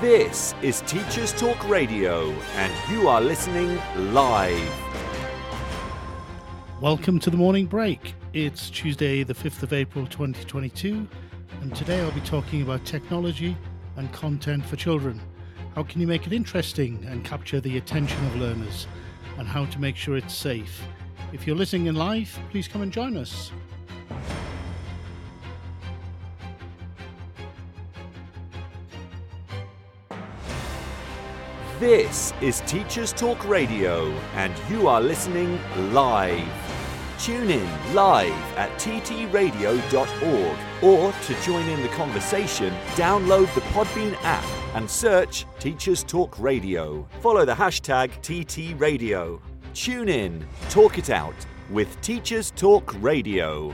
This is Teachers Talk Radio, and you are listening live. Welcome to the morning break. It's Tuesday, the 5th of April 2022, and today I'll be talking about technology and content for children. How can you make it interesting and capture the attention of learners, and how to make sure it's safe? If you're listening in live, please come and join us. This is Teachers Talk Radio, and you are listening live. Tune in live at ttradio.org or to join in the conversation, download the Podbean app and search Teachers Talk Radio. Follow the hashtag TTRadio. Tune in, talk it out with Teachers Talk Radio.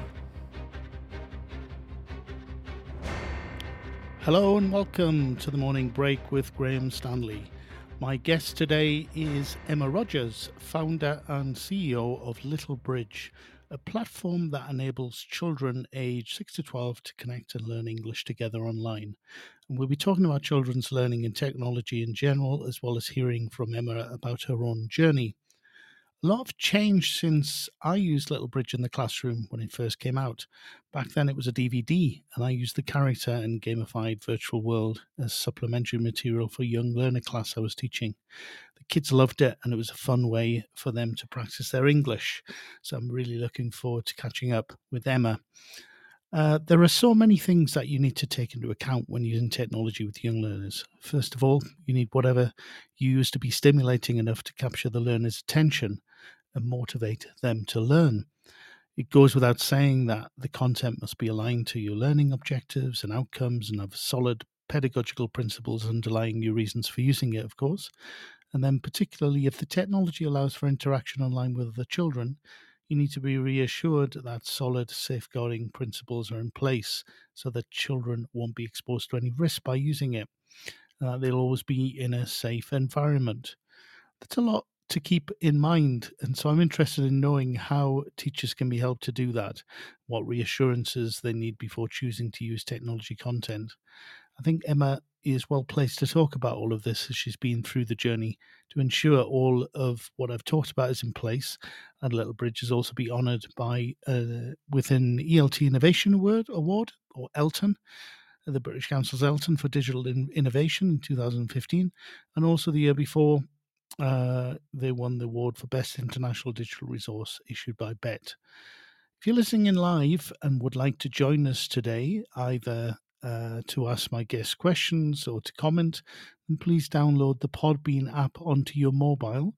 Hello and welcome to the morning break with Graham Stanley. My guest today is Emma Rogers, founder and CEO of Little Bridge, a platform that enables children aged 6 to 12 to connect and learn English together online. And we'll be talking about children's learning and technology in general, as well as hearing from Emma about her own journey. A lot of change since I used Little Bridge in the classroom when it first came out. Back then it was a DVD, and I used the character and gamified virtual world as supplementary material for young learner class I was teaching. The kids loved it, and it was a fun way for them to practice their English. So I'm really looking forward to catching up with Emma. Uh, there are so many things that you need to take into account when using technology with young learners. First of all, you need whatever you use to be stimulating enough to capture the learner's attention and motivate them to learn. It goes without saying that the content must be aligned to your learning objectives and outcomes and have solid pedagogical principles underlying your reasons for using it, of course. And then, particularly if the technology allows for interaction online with other children, you need to be reassured that solid safeguarding principles are in place so that children won't be exposed to any risk by using it. and that they'll always be in a safe environment. That's a lot to keep in mind. And so I'm interested in knowing how teachers can be helped to do that, what reassurances they need before choosing to use technology content. I think Emma is well placed to talk about all of this as she's been through the journey to ensure all of what I've talked about is in place. And Little Bridge has also been honoured by uh, within ELT Innovation Award, Award or Elton the British Council's Elton for Digital Innovation in 2015, and also the year before uh, they won the award for Best International Digital Resource issued by Bett. If you're listening in live and would like to join us today, either uh, to ask my guest questions or to comment, then please download the Podbean app onto your mobile.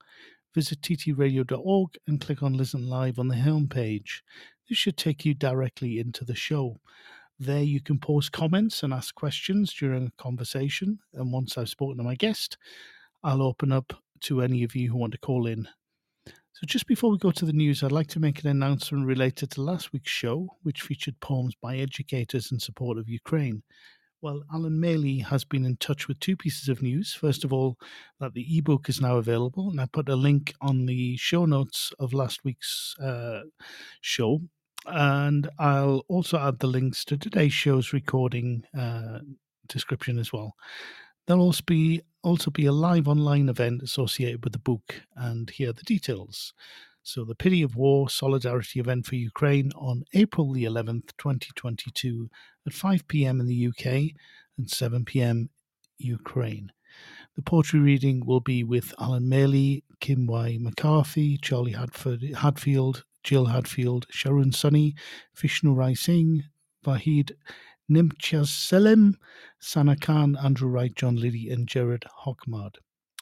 Visit ttradio.org and click on Listen Live on the homepage. This should take you directly into the show. There, you can post comments and ask questions during a conversation. And once I've spoken to my guest, I'll open up to any of you who want to call in. So, just before we go to the news, I'd like to make an announcement related to last week's show, which featured poems by educators in support of Ukraine. Well, Alan Maley has been in touch with two pieces of news. First of all, that the ebook is now available, and I put a link on the show notes of last week's uh, show. And I'll also add the links to today's show's recording uh, description as well. There'll also be also be a live online event associated with the book, and here are the details. So, the Pity of War Solidarity event for Ukraine on April the 11th, 2022, at 5 pm in the UK and 7 pm Ukraine. The poetry reading will be with Alan Maley, Kim Y. McCarthy, Charlie Hadford, Hadfield, Jill Hadfield, Sharon Sunny, Vishnu Rai Singh, Vahid Nimchas Selim, Sana Khan, Andrew Wright, John Liddy, and Jared Hockmard.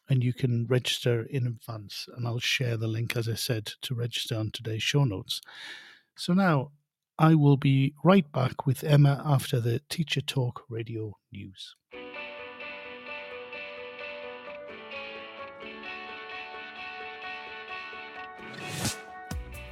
And you can register in advance, and I'll share the link, as I said, to register on today's show notes. So now I will be right back with Emma after the Teacher Talk radio news.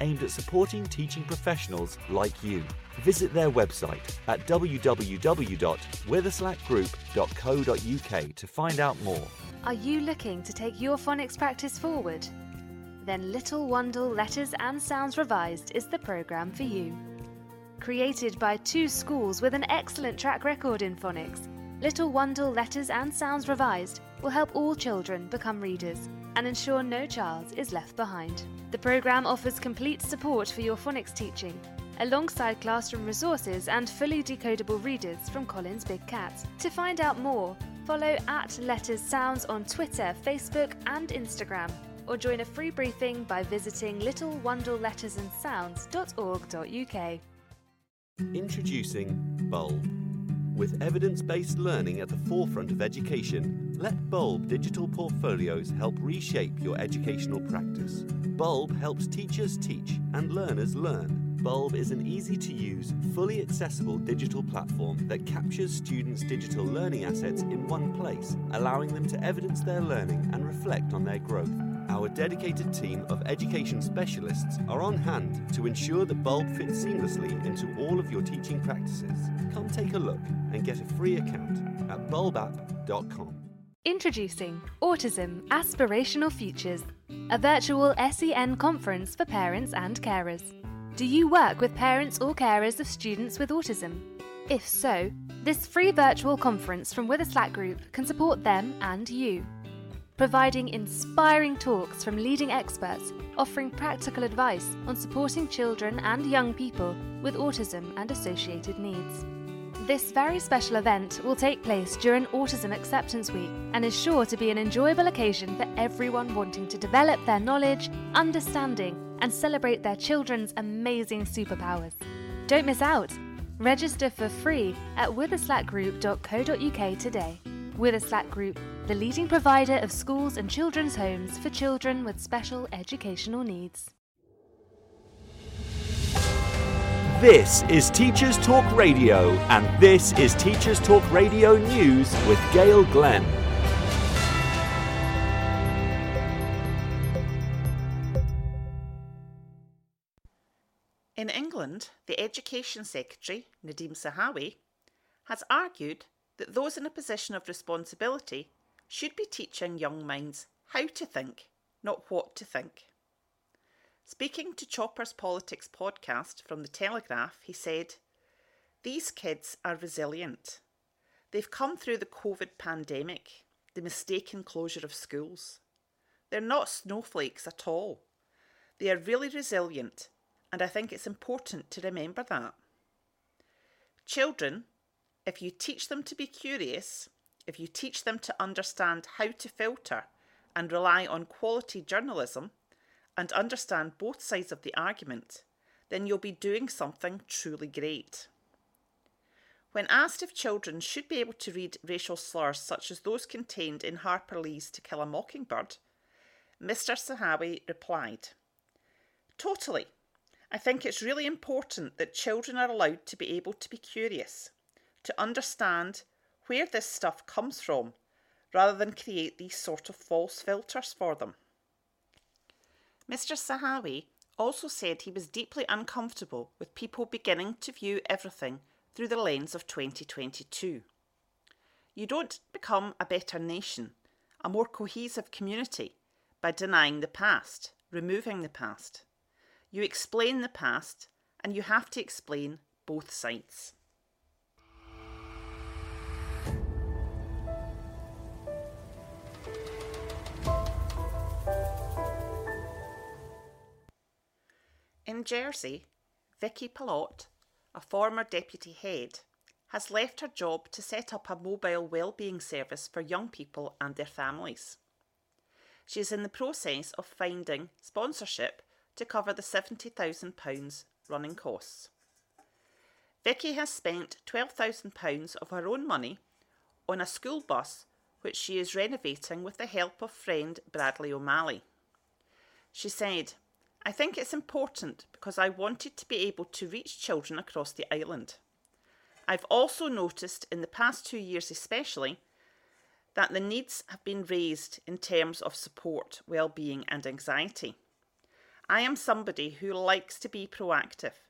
aimed at supporting teaching professionals like you. Visit their website at www.witherslackgroup.co.uk to find out more. Are you looking to take your phonics practice forward? Then Little Wandle Letters and Sounds Revised is the programme for you. Created by two schools with an excellent track record in phonics, Little Wandle Letters and Sounds Revised will help all children become readers and ensure no child is left behind. The programme offers complete support for your phonics teaching, alongside classroom resources and fully decodable readers from Collins Big Cat. To find out more, follow at Letters Sounds on Twitter, Facebook, and Instagram, or join a free briefing by visiting littlewandlelettersandsounds.org.uk. Introducing Bulb. With evidence based learning at the forefront of education, let Bulb digital portfolios help reshape your educational practice. Bulb helps teachers teach and learners learn. Bulb is an easy to use, fully accessible digital platform that captures students' digital learning assets in one place, allowing them to evidence their learning and reflect on their growth. Our dedicated team of education specialists are on hand to ensure that Bulb fits seamlessly into all of your teaching practices. Come take a look and get a free account at bulbapp.com. Introducing Autism Aspirational Futures, a virtual SEN conference for parents and carers. Do you work with parents or carers of students with autism? If so, this free virtual conference from Witherslack Group can support them and you providing inspiring talks from leading experts offering practical advice on supporting children and young people with autism and associated needs. This very special event will take place during Autism Acceptance Week and is sure to be an enjoyable occasion for everyone wanting to develop their knowledge, understanding, and celebrate their children's amazing superpowers. Don't miss out! Register for free at witherslackgroup.co.uk today. Witherslack Group, the leading provider of schools and children's homes for children with special educational needs. This is Teachers Talk Radio, and this is Teachers Talk Radio News with Gail Glenn. In England, the Education Secretary, Nadhim Zahawi, has argued that those in a position of responsibility should be teaching young minds how to think, not what to think. Speaking to Chopper's Politics podcast from The Telegraph, he said, These kids are resilient. They've come through the COVID pandemic, the mistaken closure of schools. They're not snowflakes at all. They are really resilient, and I think it's important to remember that. Children, if you teach them to be curious, if you teach them to understand how to filter and rely on quality journalism and understand both sides of the argument, then you'll be doing something truly great. When asked if children should be able to read racial slurs such as those contained in Harper Lee's To Kill a Mockingbird, Mr. Zahawi replied, Totally. I think it's really important that children are allowed to be able to be curious, to understand where this stuff comes from, rather than create these sort of false filters for them. Mr. Zahawi also said he was deeply uncomfortable with people beginning to view everything through the lens of 2022. You don't become a better nation, a more cohesive community, by denying the past, removing the past. You explain the past, and you have to explain both sides. In Jersey, Vicky Palotte, a former deputy head, has left her job to set up a mobile wellbeing service for young people and their families. She is in the process of finding sponsorship to cover the £70,000 running costs. Vicky has spent £12,000 of her own money on a school bus which she is renovating with the help of friend Bradley O'Malley. She said, I think it's important because I wanted to be able to reach children across the island. I've also noticed in the past two years, especially, that the needs have been raised in terms of support, well-being, and anxiety. I am somebody who likes to be proactive,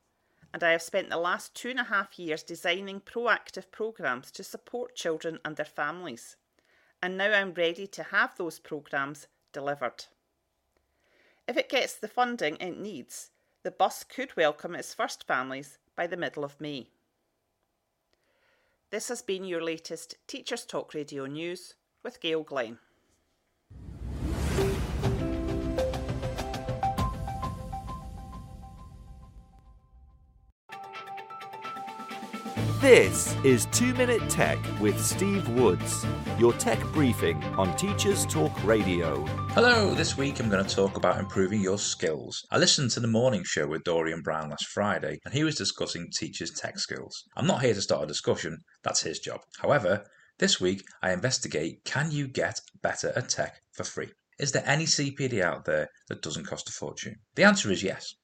and I have spent the last two and a half years designing proactive programs to support children and their families. And now I'm ready to have those programs delivered. If it gets the funding it needs, the bus could welcome its first families by the middle of May. This has been your latest Teachers Talk Radio news with Gail Glenn. This is 2 Minute Tech with Steve Woods, your tech briefing on Teachers Talk Radio. Hello, this week I'm going to talk about improving your skills. I listened to the morning show with Dorian Brown last Friday, and he was discussing teachers' tech skills. I'm not here to start a discussion, that's his job. However, this week I investigate can you get better at tech for free? Is there any CPD out there that doesn't cost a fortune? The answer is yes.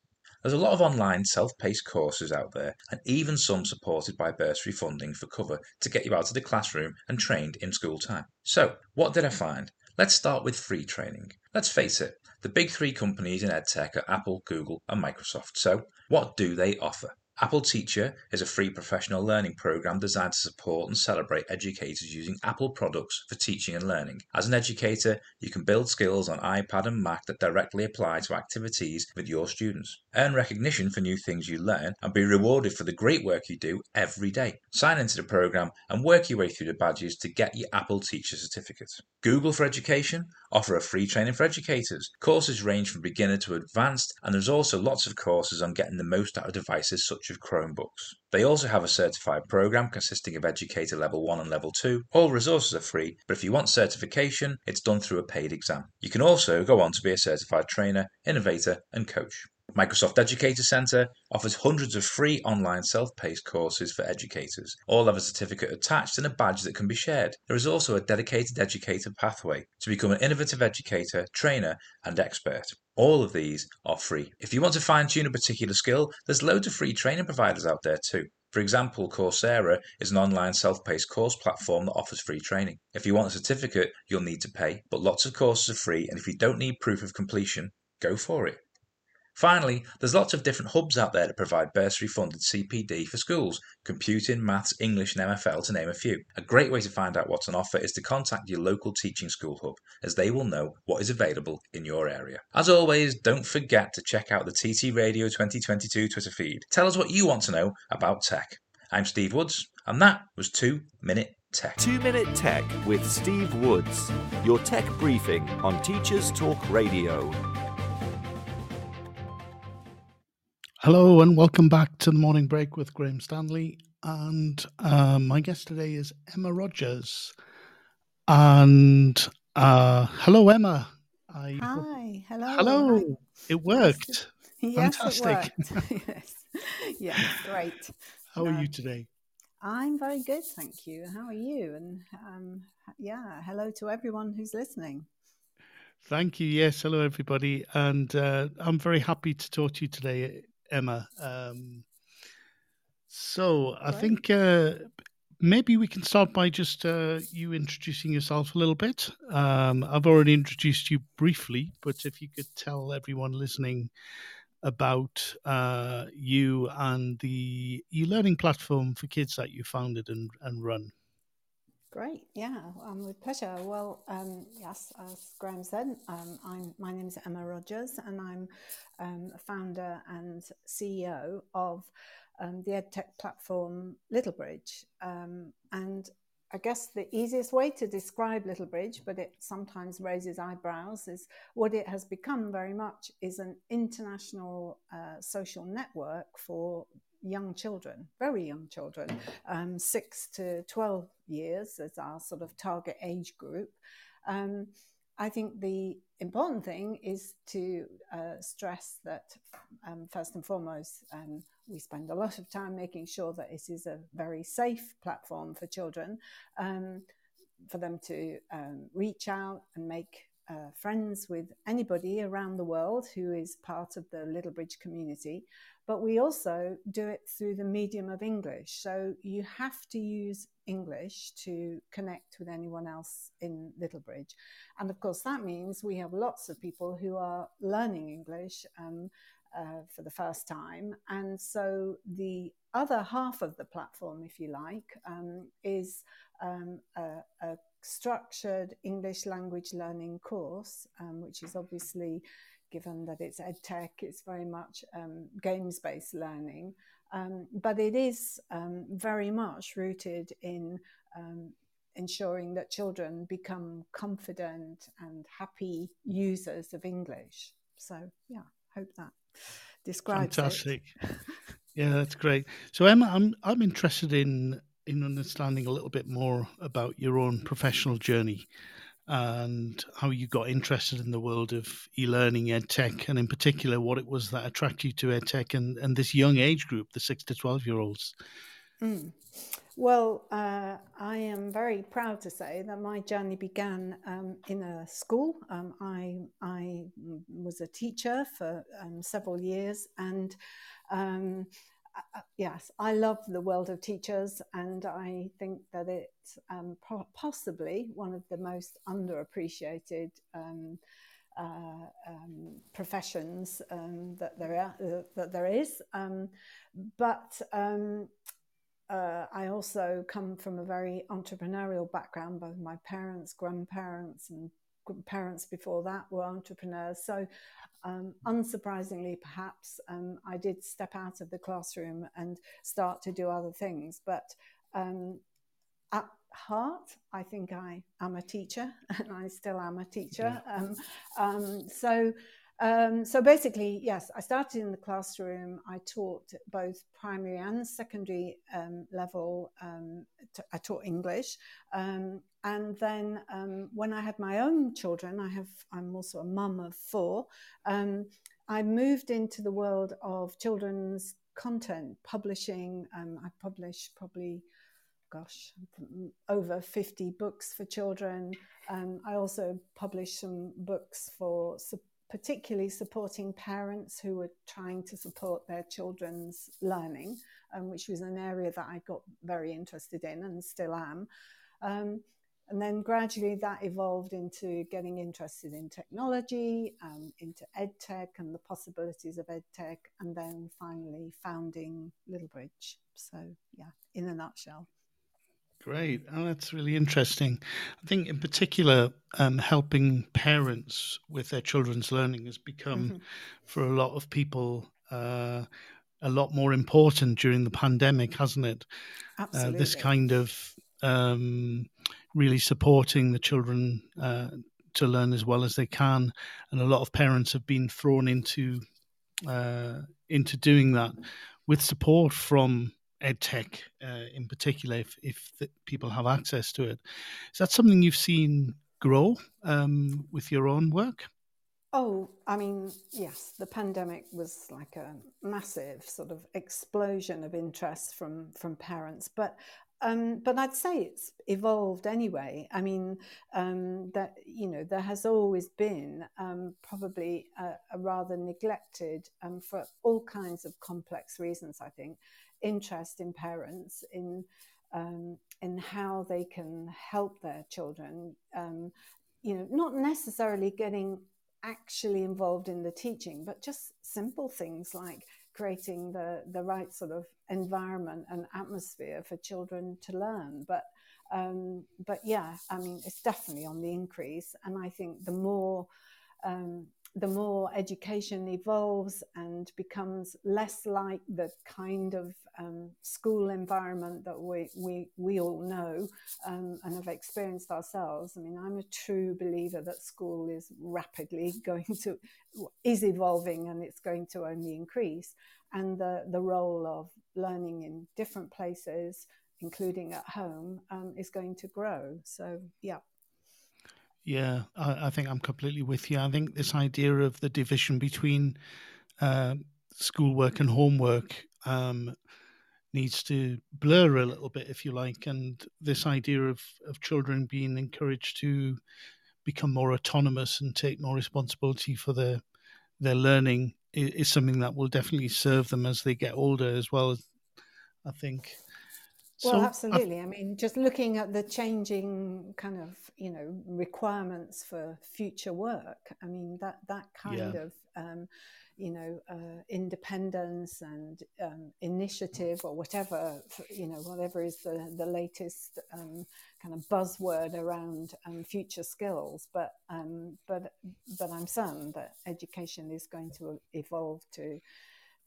There's a lot of online self-paced courses out there and even some supported by bursary funding for cover to get you out of the classroom and trained in school time. So, what did I find? Let's start with free training. Let's face it, the big three companies in EdTech are Apple, Google, and Microsoft. So, what do they offer? Apple Teacher is a free professional learning program designed to support and celebrate educators using Apple products for teaching and learning. As an educator, you can build skills on iPad and Mac that directly apply to activities with your students. Earn recognition for new things you learn and be rewarded for the great work you do every day. Sign into the program and work your way through the badges to get your Apple Teacher certificate. Google for Education offer a free training for educators. Courses range from beginner to advanced, and there's also lots of courses on getting the most out of devices such as Chromebooks. They also have a certified program consisting of Educator Level 1 and Level 2. All resources are free, but if you want certification, it's done through a paid exam. You can also go on to be a certified trainer, innovator, and coach. Microsoft Educator Center offers hundreds of free online self-paced courses for educators. All have a certificate attached and a badge that can be shared. There is also a dedicated educator pathway to become an innovative educator, trainer, and expert. All of these are free. If you want to fine tune a particular skill, there's loads of free training providers out there too. For example, Coursera is an online self paced course platform that offers free training. If you want a certificate, you'll need to pay, but lots of courses are free, and if you don't need proof of completion, go for it. Finally, there's lots of different hubs out there that provide bursary funded CPD for schools, computing, maths, English, and MFL to name a few. A great way to find out what's on offer is to contact your local teaching school hub, as they will know what is available in your area. As always, don't forget to check out the TT Radio 2022 Twitter feed. Tell us what you want to know about tech. I'm Steve Woods, and that was 2 Minute Tech. 2 Minute Tech with Steve Woods, your tech briefing on Teachers Talk Radio. Hello and welcome back to the morning break with Graham Stanley. And uh, my guest today is Emma Rogers. And uh, hello, Emma. I Hi, hello. Hello. Hi. It worked. Yes, Fantastic. It worked. yes. yes, great. How are you today? I'm very good, thank you. How are you? And um, yeah, hello to everyone who's listening. Thank you. Yes, hello everybody, and uh, I'm very happy to talk to you today. Emma. Um, so I think uh, maybe we can start by just uh, you introducing yourself a little bit. Um, I've already introduced you briefly, but if you could tell everyone listening about uh, you and the e-learning platform for kids that you founded and, and run. Great, yeah, um, with pleasure. Well, um, yes, as Graham said, um, I'm, my name is Emma Rogers, and I'm um, a founder and CEO of um, the EdTech platform Littlebridge. Um, and I guess the easiest way to describe Littlebridge, but it sometimes raises eyebrows, is what it has become very much is an international uh, social network for young children, very young children, um, six to 12 years as our sort of target age group. Um, I think the important thing is to uh, stress that, um, first and foremost, um, we spend a lot of time making sure that it is a very safe platform for children, um, for them to um, reach out and make uh, friends with anybody around the world who is part of the Little Bridge community, but we also do it through the medium of English. So you have to use English to connect with anyone else in Little Bridge. And of course, that means we have lots of people who are learning English. Um, uh, for the first time. And so the other half of the platform, if you like, um, is um, a, a, structured English language learning course, um, which is obviously, given that it's EdTech, it's very much um, games based learning. Um, but it is um, very much rooted in ensuring that children become confident and happy users of English. So, yeah, hope that describes it. Fantastic. yeah, that's great. So Emma, I'm I'm interested in in understanding a little bit more about your own professional journey and how you got interested in the world of e-learning edtech and in particular what it was that attracted you to edtech and, and this young age group the 6 to 12 year olds mm. Well, uh, I am very proud to say that my journey began um, in a school. Um, I, I was a teacher for um, several years, and um, yes, I love the world of teachers, and I think that it's um, possibly one of the most underappreciated. Um, uh, um, professions um, that there are, uh, that there is, um, but uh, I also come from a very entrepreneurial background. Both my parents, grandparents, and parents before that were entrepreneurs. So, um, unsurprisingly, perhaps, um, I did step out of the classroom and start to do other things. But um, at heart, I think I am a teacher, and I still am a teacher. Um, um, so, um, so basically, yes, I started in the classroom. I taught both primary and secondary um, level. Um, t- I taught English, um, and then um, when I had my own children, I have. I'm also a mum of four. Um, I moved into the world of children's content publishing. I published probably gosh, over 50 books for children. Um, I also published some books for particularly supporting parents who were trying to support their children's learning, um, which was an area that I got very interested in and still am. Um, and then gradually that evolved into getting interested in technology, um, into edtech and the possibilities of edtech, and then finally founding Little Bridge. So, yeah, in a nutshell. Great. Oh, that's really interesting. I think, in particular, um, helping parents with their children's learning has become, mm-hmm. for a lot of people, uh, a lot more important during the pandemic, hasn't it? Absolutely. Uh, this kind of um, really supporting the children uh, to learn as well as they can, and a lot of parents have been thrown into uh, into doing that with support from edtech uh, in particular, if, if people have access to it. Is that something you've seen grow um, with your own work? Oh, I mean, yes, the pandemic was like a massive sort of explosion of interest from from parents, but um, but I'd say it's evolved anyway. I mean, um, that you know, there has always been um, probably a, a, rather neglected, um, for all kinds of complex reasons. I think interest in parents in um, in how they can help their children. Um, you know, not necessarily getting actually involved in the teaching, but just simple things like creating the the right sort of environment and atmosphere for children to learn. But um, but yeah, I mean, it's definitely on the increase, and I think the more um, the more education evolves and becomes less like the kind of um, school environment that we, we, we all know um, and have experienced ourselves. I mean, I'm a true believer that school is rapidly going to, is evolving and it's going to only increase. And the, the role of learning in different places, including at home, um, is going to grow. So, yeah. Yeah, I, I, think I'm completely with you. I think this idea of the division between uh, schoolwork and homework um, needs to blur a little bit, if you like. And this idea of, of children being encouraged to become more autonomous and take more responsibility for their their learning is, is something that will definitely serve them as they get older as well. I think. Well, so, absolutely. I, I, mean, just looking at the changing kind of you know requirements for future work. I mean that that kind yeah. of um, you know, uh, independence and um, initiative or whatever, you know, whatever is the, the latest um, kind of buzzword around um, future skills. But, um, but, but I'm certain that education is going to evolve to,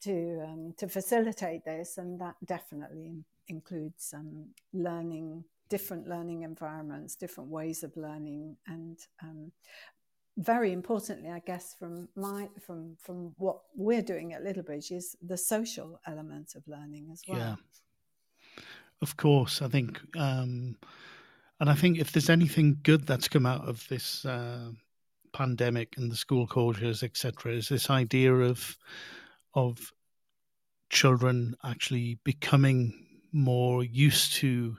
to, um, to facilitate this. And that definitely includes um, learning different learning environments, different ways of learning, and um, very importantly, I guess, from my from from what we're doing at Littlebridge is the social element of learning as well. Yeah, of course. I think, um, and I think if there's anything good that's come out of this uh, pandemic and the school closures, etc., is this idea of of children actually becoming more used to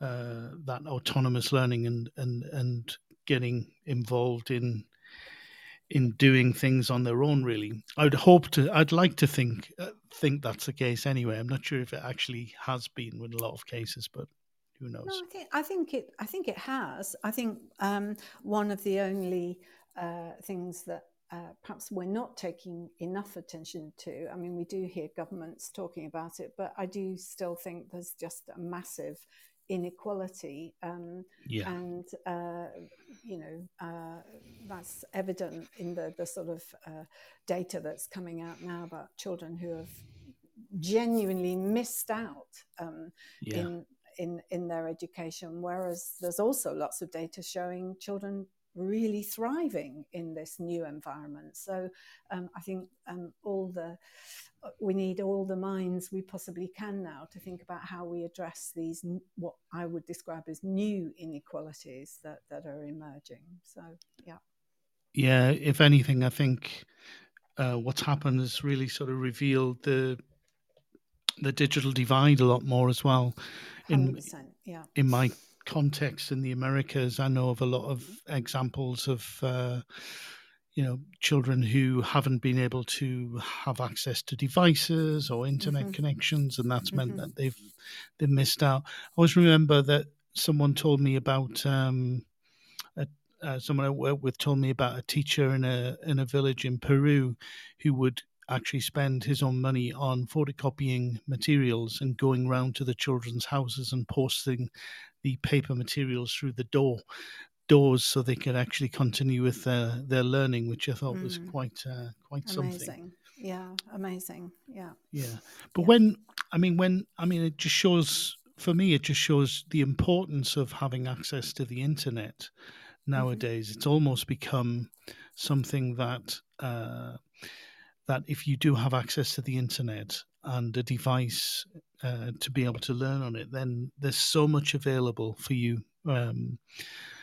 uh, that autonomous learning and and and getting involved in in doing things on their own really. I'd hope to i'd like to think uh, think that's the case anyway. I'm not sure if it actually has been in a lot of cases but who knows? No, I, think, I think it i think it has. I think um, one of the only uh, things that uh, perhaps we're not taking enough attention to. I mean, we do hear governments talking about it, but I do still think there's just a massive inequality um, yeah. and uh, you know uh, that's evident in the, the sort of uh, data that's coming out now about children who have genuinely missed out um, yeah. in, in in their education whereas there's also lots of data showing children really thriving in this new environment so um, I think um, all the we need all the minds we possibly can now to think about how we address these what I would describe as new inequalities that, that are emerging. So yeah. Yeah, if anything, I think uh, what's happened has really sort of revealed the the digital divide a lot more as well. In yeah. in my context in the Americas, I know of a lot of examples of uh, you know children who haven't been able to have access to devices or internet mm-hmm. connections and that's mm-hmm. meant that they've they've missed out i always remember that someone told me about um, a, uh, someone i worked with told me about a teacher in a in a village in peru who would actually spend his own money on photocopying materials and going round to the children's houses and posting the paper materials through the door doors so they could actually continue with their, their learning, which I thought mm. was quite uh, quite amazing. something. Yeah, amazing. Yeah. Yeah. But yeah. when I mean when I mean it just shows for me it just shows the importance of having access to the internet mm-hmm. nowadays. Mm-hmm. It's almost become something that uh, that if you do have access to the internet and a device uh, to be able to learn on it, then there's so much available for you um,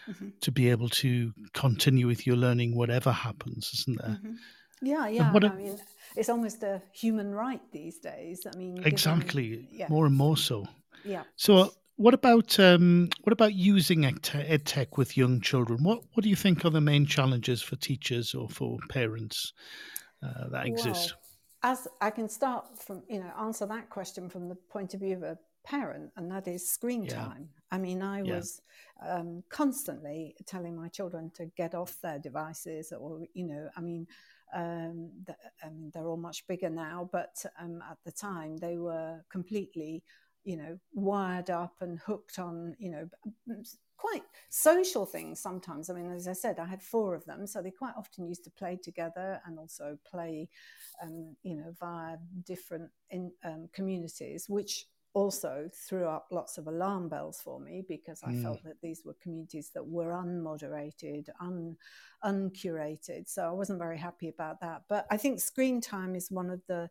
mm-hmm. to be able to continue with your learning, whatever happens, isn't there? Mm-hmm. Yeah, yeah. I mean, it's almost a human right these days. I mean, exactly, given, yeah. more and more so. Yeah. So, what about um, what about using ed tech with young children? What what do you think are the main challenges for teachers or for parents uh, that exist? Well, as I can start from, you know, answer that question from the point of view of a parent, and that is screen yeah. time. I mean, I yeah. was um, constantly telling my children to get off their devices, or you know, I mean, um, the, I mean they're all much bigger now, but um, at the time they were completely, you know, wired up and hooked on, you know, quite social things sometimes. I mean, as I said, I had four of them, so they quite often used to play together and also play, um, you know, via different in, um, communities, which also threw up lots of alarm bells for me because I mm. felt that these were communities that were unmoderated, un, uncurated. So I wasn't very happy about that. But I think screen time is one of the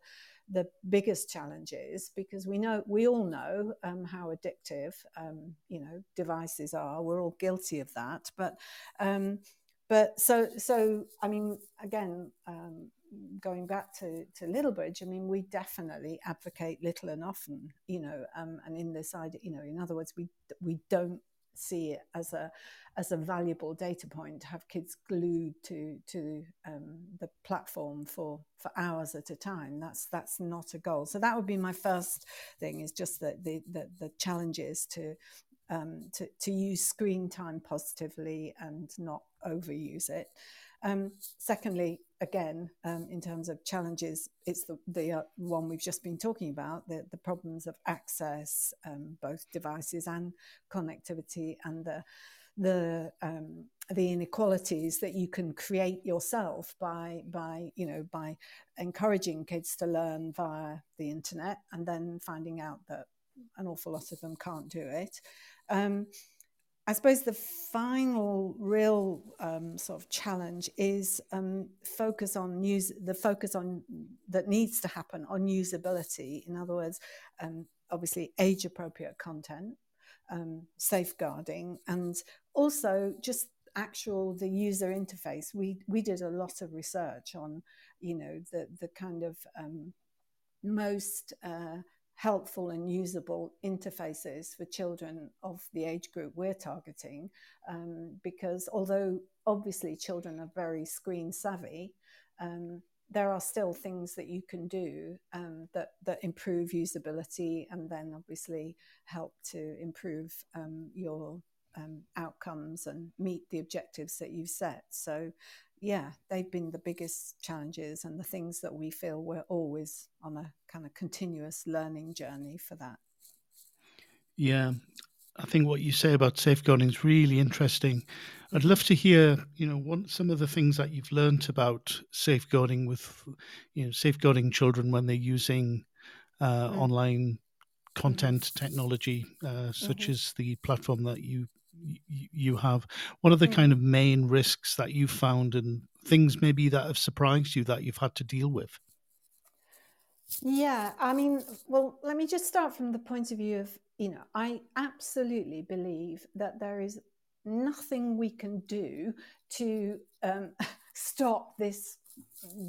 the biggest challenges because we know we all know um, how addictive um, you know devices are. We're all guilty of that. But um, but so so I mean again um, going back to, to Littlebridge, I mean, we definitely advocate little and often, you know, um, and in this idea, you know, in other words, we we don't see it as a as a valuable data point to have kids glued to to um, the platform for for hours at a time. That's that's not a goal. So that would be my first thing. Is just that the the, the challenges to um, to, to use screen time positively and not overuse it. Um, secondly, again, um, in terms of challenges, it's the, the uh, one we've just been talking about the, the problems of access, um, both devices and connectivity, and the the um, the inequalities that you can create yourself by by you know by encouraging kids to learn via the internet and then finding out that an awful lot of them can't do it. Um, I suppose the final real um, sort of challenge is um, focus on use the focus on that needs to happen on usability. In other words, um, obviously age appropriate content, um, safeguarding, and also just actual the user interface. We we did a lot of research on you know the the kind of um, most uh, helpful and usable interfaces for children of the age group we're targeting. Um, because although obviously children are very screen savvy, um, there are still things that you can do um, that, that improve usability and then obviously help to improve um, your um, outcomes and meet the objectives that you've set. So yeah, they've been the biggest challenges and the things that we feel we're always on a kind of continuous learning journey for that. Yeah, I think what you say about safeguarding is really interesting. I'd love to hear, you know, what some of the things that you've learned about safeguarding with, you know, safeguarding children when they're using uh, mm. online content mm-hmm. technology, uh, such mm-hmm. as the platform that you you have. What are the mm. kind of main risks that you've found and things maybe that have surprised you that you've had to deal with? Yeah, I mean, well, let me just start from the point of view of, you know, I absolutely believe that there is nothing we can do to um, stop this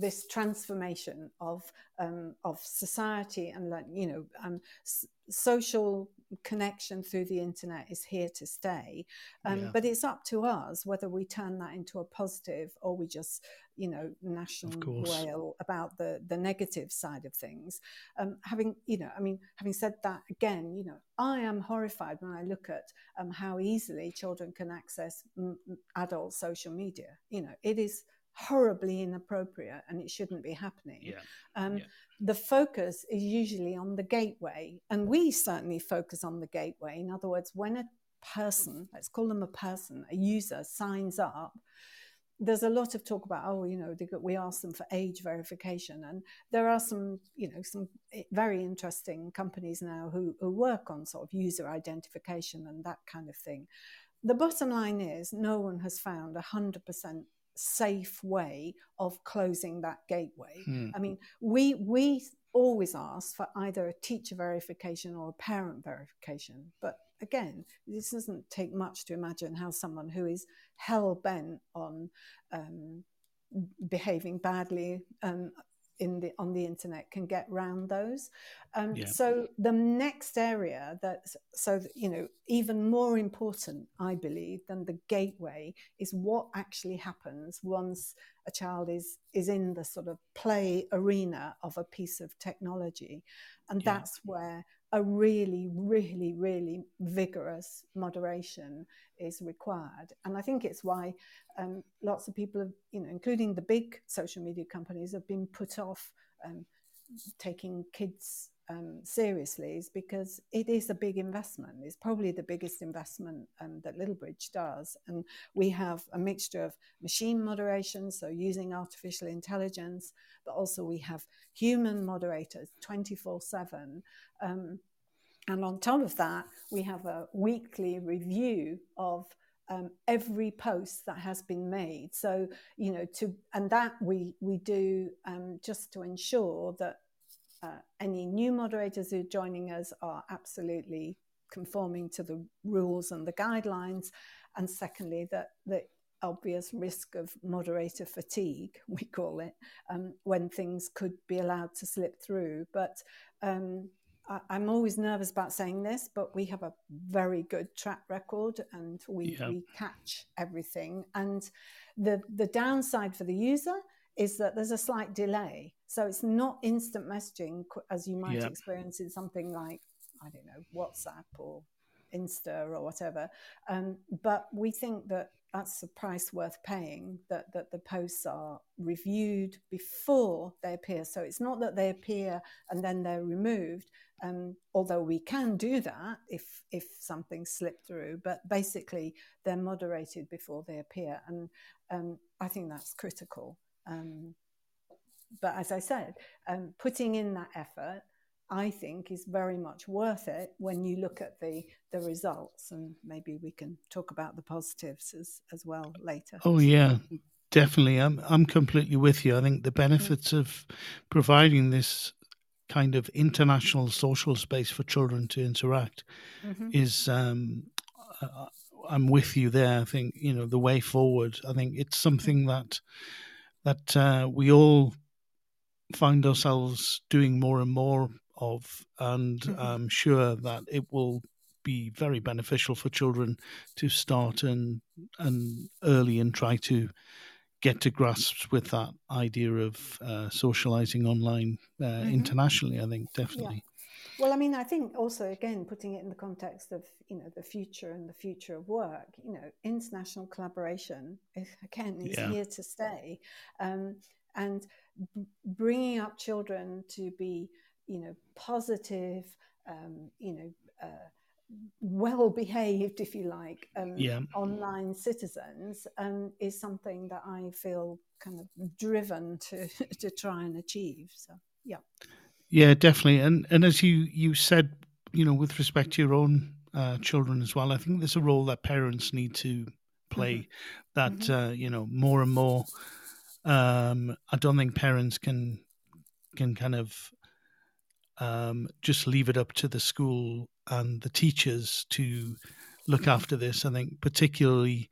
this transformation of um, of society and like you know um, s- social connection through the internet is here to stay. Um, yeah. but it's up to us whether we turn that into a positive or we just you know national wail about the the negative side of things. Um, having you know i mean having said that again you know i am horrified when i look at um, how easily children can access m- adult social media. You know it is horribly inappropriate and it shouldn't be happening. Yeah. Um, yeah. The focus is usually on the gateway, and we certainly focus on the gateway. In other words, when a person, let's call them a person, a user signs up, there's a lot of talk about oh you know we ask them for age verification and there are some you know some very interesting companies now who, who work on sort of user identification and that kind of thing the bottom line is no one has found 100% safe way of closing that gateway. Hmm. I mean, we we always ask for either a teacher verification or a parent verification, but again, this doesn't take much to imagine how someone who is hell bent on um, behaving badly um, in the on the internet can get around those. Um, yeah. So the next area that so you know even more important, I believe, than the gateway is what actually happens once a child is is in the sort of play arena of a piece of technology, and yeah. that's where a really, really, really vigorous moderation is required. And I think it's why um, lots of people, have, you know, including the big social media companies, have been put off um, taking kids um, seriously is because it is a big investment. It's probably the biggest investment um, that Littlebridge does. And we have a mixture of machine moderation, so using artificial intelligence, but also we have human moderators 24 7. Um, and on top of that, we have a weekly review of um, every post that has been made. So, you know, to and that we we do um, just to ensure that uh, any new moderators who are joining us are absolutely conforming to the rules and the guidelines, and secondly that the obvious risk of moderator fatigue, we call it, um, when things could be allowed to slip through. But um, I, am always nervous about saying this, but we have a very good track record and we, yeah. we catch everything. And the, the downside for the user is that there's a slight delay. So it's not instant messaging as you might experience in something like, I don't know, WhatsApp or Insta or whatever. Um, but we think that that's a price worth paying that, that the posts are reviewed before they appear. So it's not that they appear and then they're removed, um, although we can do that if, if something slipped through, but basically they're moderated before they appear. And um, I think that's critical. Um, but as I said, um, putting in that effort I think is very much worth it when you look at the the results, and maybe we can talk about the positives as as well later. Oh yeah, definitely. I'm I'm completely with you. I think the mm-hmm. benefits mm-hmm. of providing this kind of international social space for children to interact mm-hmm. is um, uh, I'm with you there. I think you know the way forward. I think it's something that that uh, we all find ourselves doing more and more of, and mm-hmm. I'm sure that it will be very beneficial for children to start and and early and try to get to grasps with that idea of uh, socializing online uh, mm-hmm. internationally. I think definitely. Yeah. Well, I mean, I think also again putting it in the context of you know the future and the future of work. You know, international collaboration again is yeah. here to stay, um, and b- bringing up children to be you know, positive, um, you know, uh, well behaved, if you like, um, yeah. online citizens um, is something that I feel kind of driven to to try and achieve. So, yeah. Yeah, definitely. And and as you you said, you know, with respect to your own uh, children as well, I think there's a role that parents need to play. Mm-hmm. That mm-hmm. Uh, you know, more and more. Um, I don't think parents can can kind of um, just leave it up to the school and the teachers to look after this. I think particularly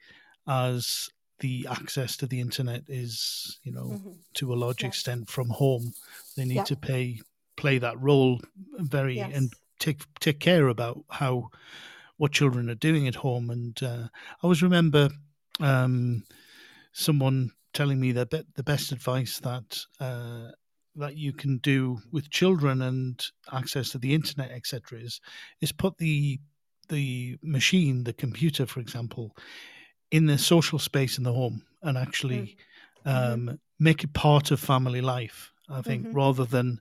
as the access to the internet is, you know, mm-hmm. to a large yes. extent from home, they need to pay play that role very yes. and take take care about how what children are doing at home. And uh, I always remember um, someone telling me that the best advice that uh, that you can do with children and access to the internet, etc., is is put the the machine, the computer, for example, in the social space in the home and actually mm. um, mm-hmm. make it part of family life. I think mm-hmm. rather than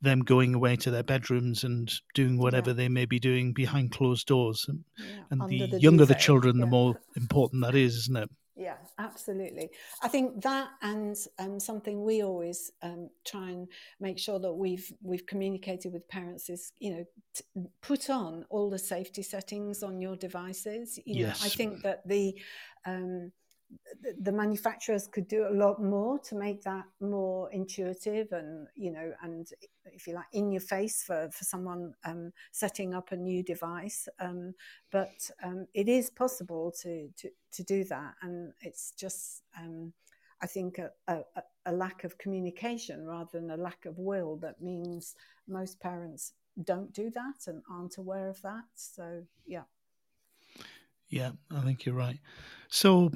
them going away to their bedrooms and doing whatever yeah. they may be doing behind closed doors. And, yeah. and the, the, younger the children, yeah. the more important that is, isn't it? Yeah, absolutely. I think that and um, something we always um, try and make sure that we've we've communicated with parents is you know t- put on all the safety settings on your devices. You yes. know, I think that the um, the manufacturers could do a lot more to make that more intuitive and you know and if you like in your face for for someone um, setting up a new device. Um, but um, it is possible to, to to do that. And it's just um, I think a, a, a, lack of communication rather than a lack of will that means most parents don't do that and aren't aware of that. So yeah. Yeah I think you're right. So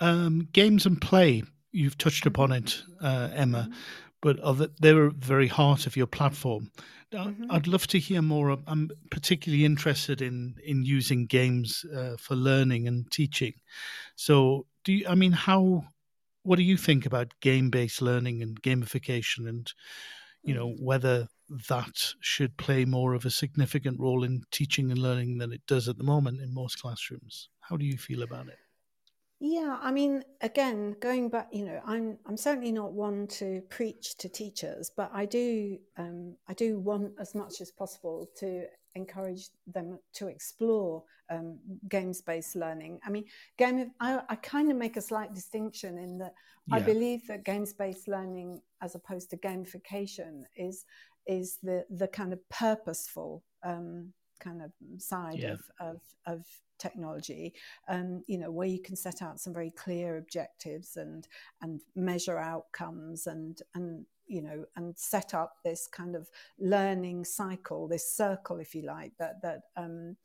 um, games and play, you've touched upon it, uh, Emma, mm-hmm. but are the, they're very heart of your platform. Mm-hmm. I'd love to hear more. I'm particularly interested in in using games uh, for learning and teaching. So, do you? I mean, how? What do you think about game based learning and gamification, and you know mm-hmm. whether that should play more of a significant role in teaching and learning than it does at the moment in most classrooms? How do you feel about it? Yeah, I mean, again, going back, you know, I'm I'm certainly not one to preach to teachers, but I do um, I do want as much as possible to encourage them to explore um, games based learning. I mean, game I, I kind of make a slight distinction in that yeah. I believe that games based learning, as opposed to gamification, is is the the kind of purposeful um, kind of side Yeah. of, of of technology um, you know where you can set out some very clear objectives and and measure outcomes and and you know and set up this kind of learning cycle this circle if you like that that um,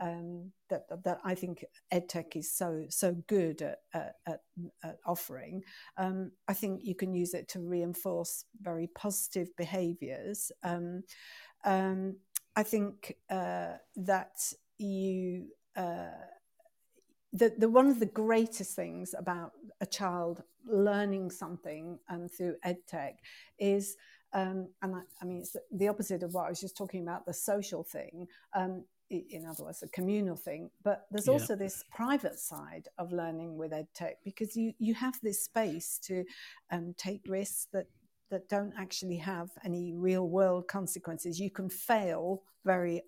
um, that that I think EdTech is so so good at, at, at, at offering. Um, I think you can use it to reinforce very positive behaviours. Um, um, I think uh, that you. Uh, the, the one of the greatest things about a child learning something um, through edtech is um, and I, I, mean it's the opposite of what I was just talking about the social thing um, in other words, a communal thing. But there's yeah. also this private side of learning with EdTech because you, you have this space to um, take risks that, that don't actually have any real world consequences. You can fail very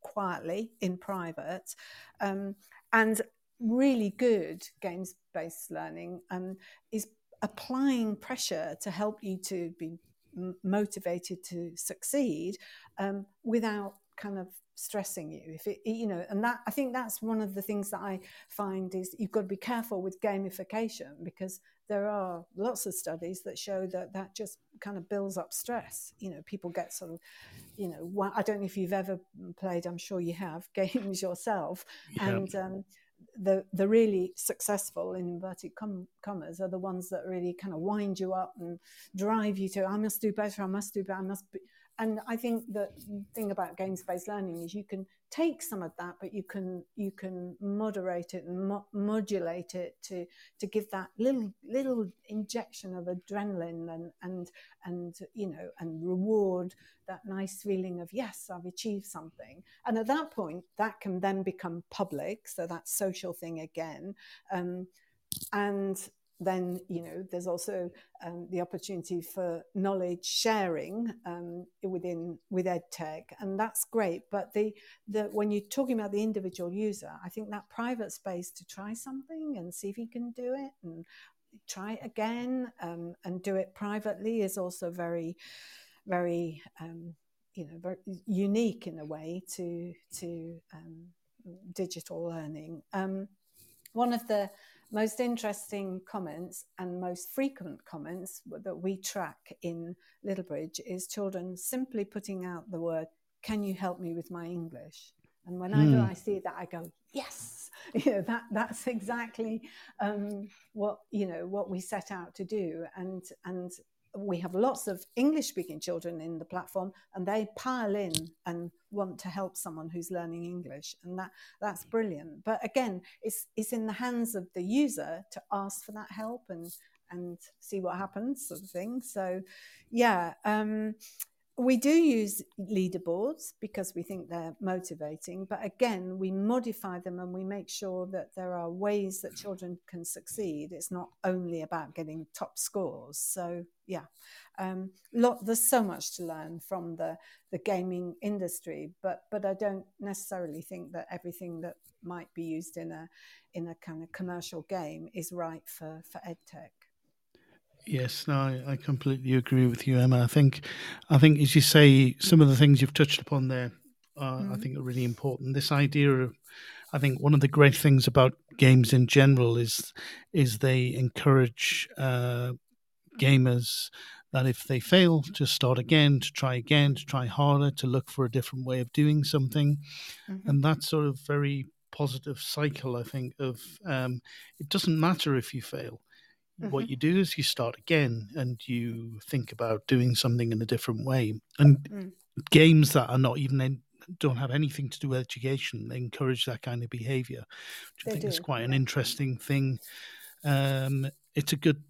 quietly in private. Um, and really good games based learning um, is applying pressure to help you to be motivated to succeed um, without kind of stressing you if it you know and that i think that's one of the things that i find is you've got to be careful with gamification because there are lots of studies that show that that just kind of builds up stress you know people get sort of you know i don't know if you've ever played i'm sure you have games yourself yeah. and um, the the really successful in inverted com- commas are the ones that really kind of wind you up and drive you to I must do better I must do better I must be and I think the thing about games based learning is you can take some of that, but you can you can moderate it and mo- modulate it to to give that little little injection of adrenaline and and and you know and reward that nice feeling of yes I've achieved something. And at that point, that can then become public, so that social thing again. Um, and then you know there's also um, the opportunity for knowledge sharing um, within with edtech and that's great. But the the when you're talking about the individual user i think that private space to try something and see if you can do it and try it again um, and do it privately is also very very um, you know very unique in a way to to um, digital learning. Um, one of the most interesting comments and most frequent comments that we track in Littlebridge is children simply putting out the word, Can you help me with my English? And whenever mm. I see that, I go, Yes, you know, that, that's exactly um, what, you know, what we set out to do. And, and we have lots of English speaking children in the platform and they pile in and want to help someone who's learning English and that that's brilliant. But again it's it's in the hands of the user to ask for that help and and see what happens sort of thing. So yeah um, we do use leaderboards because we think they're motivating, but again, we modify them and we make sure that there are ways that children can succeed. It's not only about getting top scores. So, yeah, um, lot, there's so much to learn from the, the gaming industry, but but I don't necessarily think that everything that might be used in a in a kind of commercial game is right for for edtech. Yes, no, I, I, completely agree with you, Emma. I think, I think, as you say, some of the things you've touched upon there, uh, mm. I think, are really important. This idea of, I think, one of the great things about games in general is, is they encourage uh, gamers that if they fail, to start again, to try again, to try harder, to look for a different way of doing something, mm-hmm. and that sort of very positive cycle, I think, of um, it doesn't matter if you fail Mm-hmm. What you do is you start again and you think about doing something in a different way. And mm. games that are not even in, don't have anything to do with education, they encourage that kind of behavior, which they I think do. is quite an interesting thing. Um, it's a good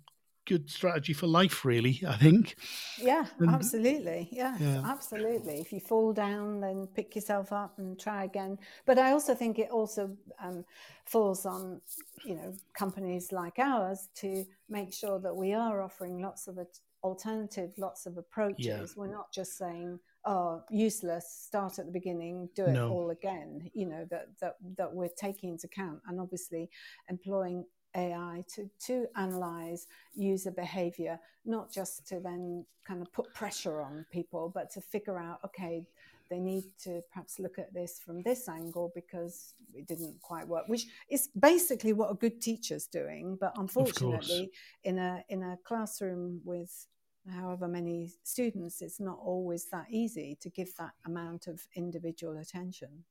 good strategy for life, really. I think. Yeah, and, absolutely. Yeah, yeah, absolutely. If you fall down, then pick yourself up and try again. But I also think it also um, falls on you know companies like ours to make sure that we are offering lots of alternative, lots of approaches. Yeah. We're not just saying oh useless start at the beginning do it no. all again you know that that that we're taking into account and obviously employing AI to, to analyze user behavior, not just to then kind of put pressure on people, but to figure out, okay, they need to perhaps look at this from this angle because it didn't quite work, which is basically what a good teacher's doing. But unfortunately, in a in a classroom with however many students, it's not always that easy to give that amount of individual attention.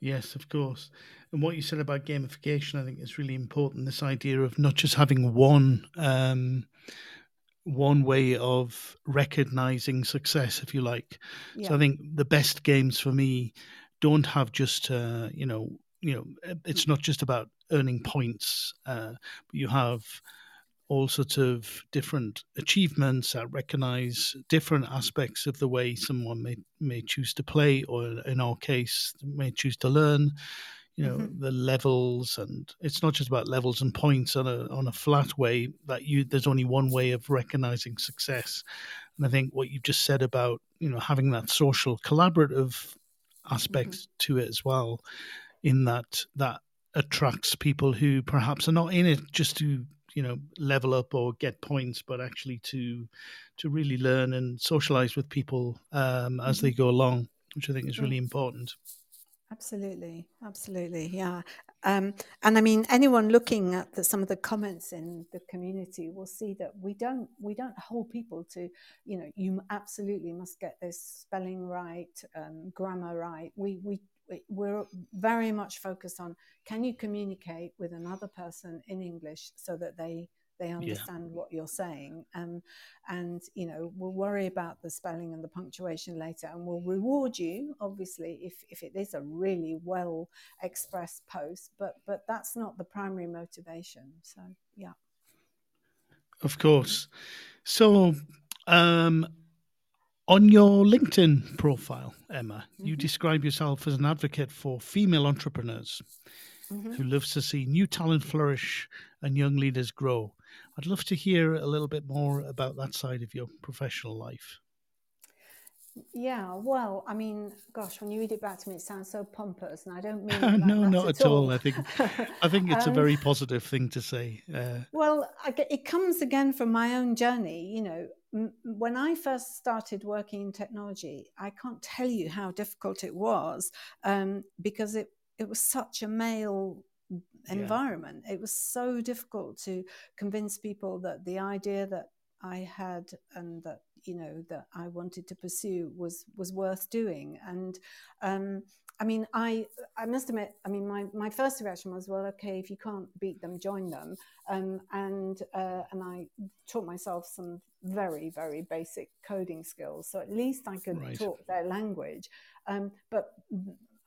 Yes, of course. And what you said about gamification, I think is really important. This idea of not just having one um, one way of recognizing success, if you like. Yeah. So I think the best games for me don't have just uh, you know you know it's not just about earning points, uh, but you have all sorts of different achievements that recognize different aspects of the way someone may may choose to play, or in our case, may choose to learn. You know mm-hmm. the levels, and it's not just about levels and points on a on a flat way. That you there's only one way of recognizing success, and I think what you've just said about you know having that social collaborative aspect mm-hmm. to it as well, in that that attracts people who perhaps are not in it just to you know level up or get points, but actually to to really learn and socialize with people um, as they mm-hmm. go along, which I think is really important. Absolutely, absolutely, yeah. Um, and I mean, anyone looking at the, some of the comments in the community will see that we don't we don't hold people to, you know, you absolutely must get this spelling right, um, grammar right. We we we're very much focused on can you communicate with another person in English so that they they understand yeah. what you're saying? Um, and you know we'll worry about the spelling and the punctuation later and we'll reward you obviously if, if it is a really well expressed post but but that's not the primary motivation so yeah. Of course. So um on your LinkedIn profile, Emma, mm-hmm. you describe yourself as an advocate for female entrepreneurs mm-hmm. who loves to see new talent flourish and young leaders grow. I'd love to hear a little bit more about that side of your professional life. Yeah, well, I mean, gosh, when you read it back to me, it sounds so pompous, and I don't mean no, not at all. all. I think, I think it's um, a very positive thing to say. Uh, well, I, it comes again from my own journey. You know, m- when I first started working in technology, I can't tell you how difficult it was um, because it it was such a male environment. Yeah. It was so difficult to convince people that the idea that I had and that you know that I wanted to pursue was was worth doing. And um, I mean, I I must admit, I mean, my, my first reaction was, well, okay, if you can't beat them, join them. Um, and uh, and I taught myself some very very basic coding skills, so at least I could right. talk their language. Um, but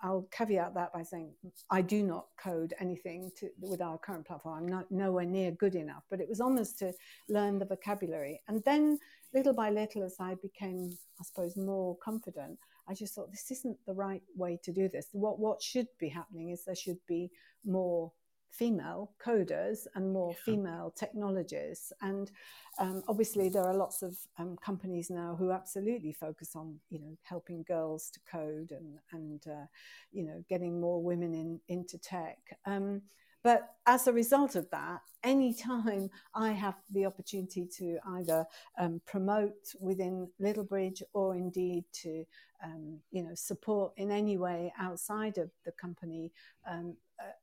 I'll caveat that by saying I do not code anything to, with our current platform. I'm not nowhere near good enough, but it was almost to learn the vocabulary. And then, little by little, as I became, I suppose, more confident, I just thought this isn't the right way to do this. What what should be happening is there should be more female coders and more female technologists. And um, obviously, there are lots of um, companies now who absolutely focus on, you know, helping girls to code and and uh, you know, getting more women in into tech. Um, but as a result of that, anytime I have the opportunity to either um, promote within Littlebridge or indeed to, um, you know, support in any way outside of the company um,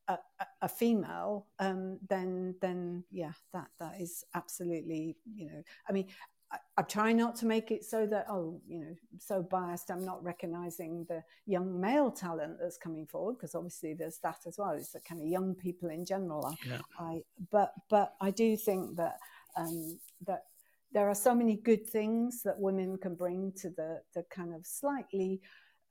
a, a, female, um, then then yeah, that that is absolutely you know. I mean, I, I, try not to make it so that oh you know so biased. I'm not recognizing the young male talent that's coming forward because obviously there's that as well. It's the kind of young people in general. Yeah. I but but I do think that um, that there are so many good things that women can bring to the the kind of slightly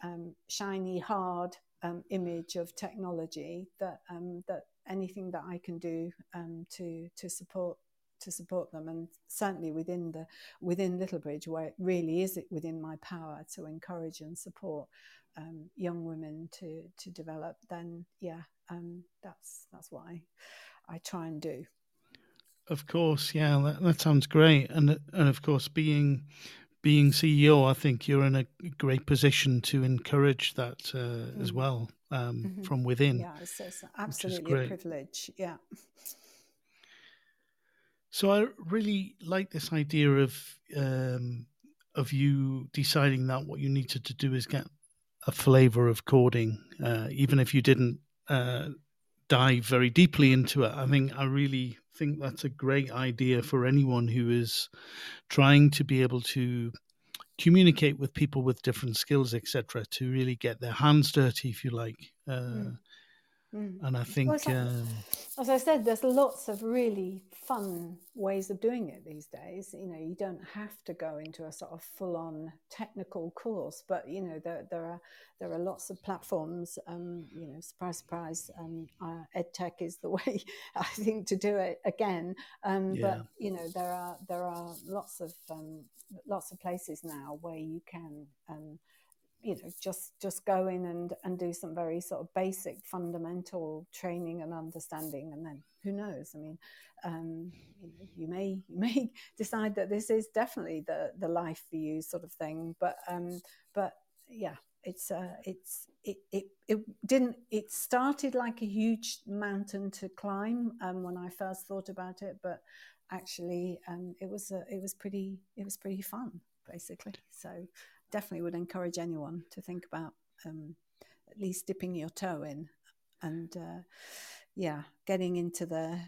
um, shiny, hard um, image of technology that um, that anything that I can do um, to to support to support them and certainly within the within Littlebridge where it really is it within my power to encourage and support um, young women to to develop then yeah um, that's that's what I I try and do of course yeah that, that sounds great and and of course being being CEO, I think you're in a great position to encourage that uh, mm. as well um, mm-hmm. from within. Yeah, it's, it's absolutely a privilege. Yeah. So I really like this idea of um, of you deciding that what you needed to do is get a flavor of coding, uh, even if you didn't uh, dive very deeply into it. I think I really think that's a great idea for anyone who is trying to be able to communicate with people with different skills, etc., to really get their hands dirty, if you like. Uh, mm. Mm. And I think, well, um, as I said, there's lots of really fun ways of doing it these days. You know, you don't have to go into a sort of full-on technical course, but you know, there there are there are lots of platforms. Um, you know, surprise, surprise, um, uh, EdTech is the way I think to do it again. Um, yeah. But you know, there are there are lots of um, lots of places now where you can. You know just just go in and and do some very sort of basic fundamental training and understanding and then who knows? I mean um, you, know, you may you may decide that this is definitely the the life for you sort of thing. But um but yeah it's uh it's it, it it didn't it started like a huge mountain to climb um, when i first thought about it. But actually um, it was a, it was pretty it was pretty fun basically. So definitely would encourage anyone to think about um, at least dipping your toe in and uh, yeah getting into the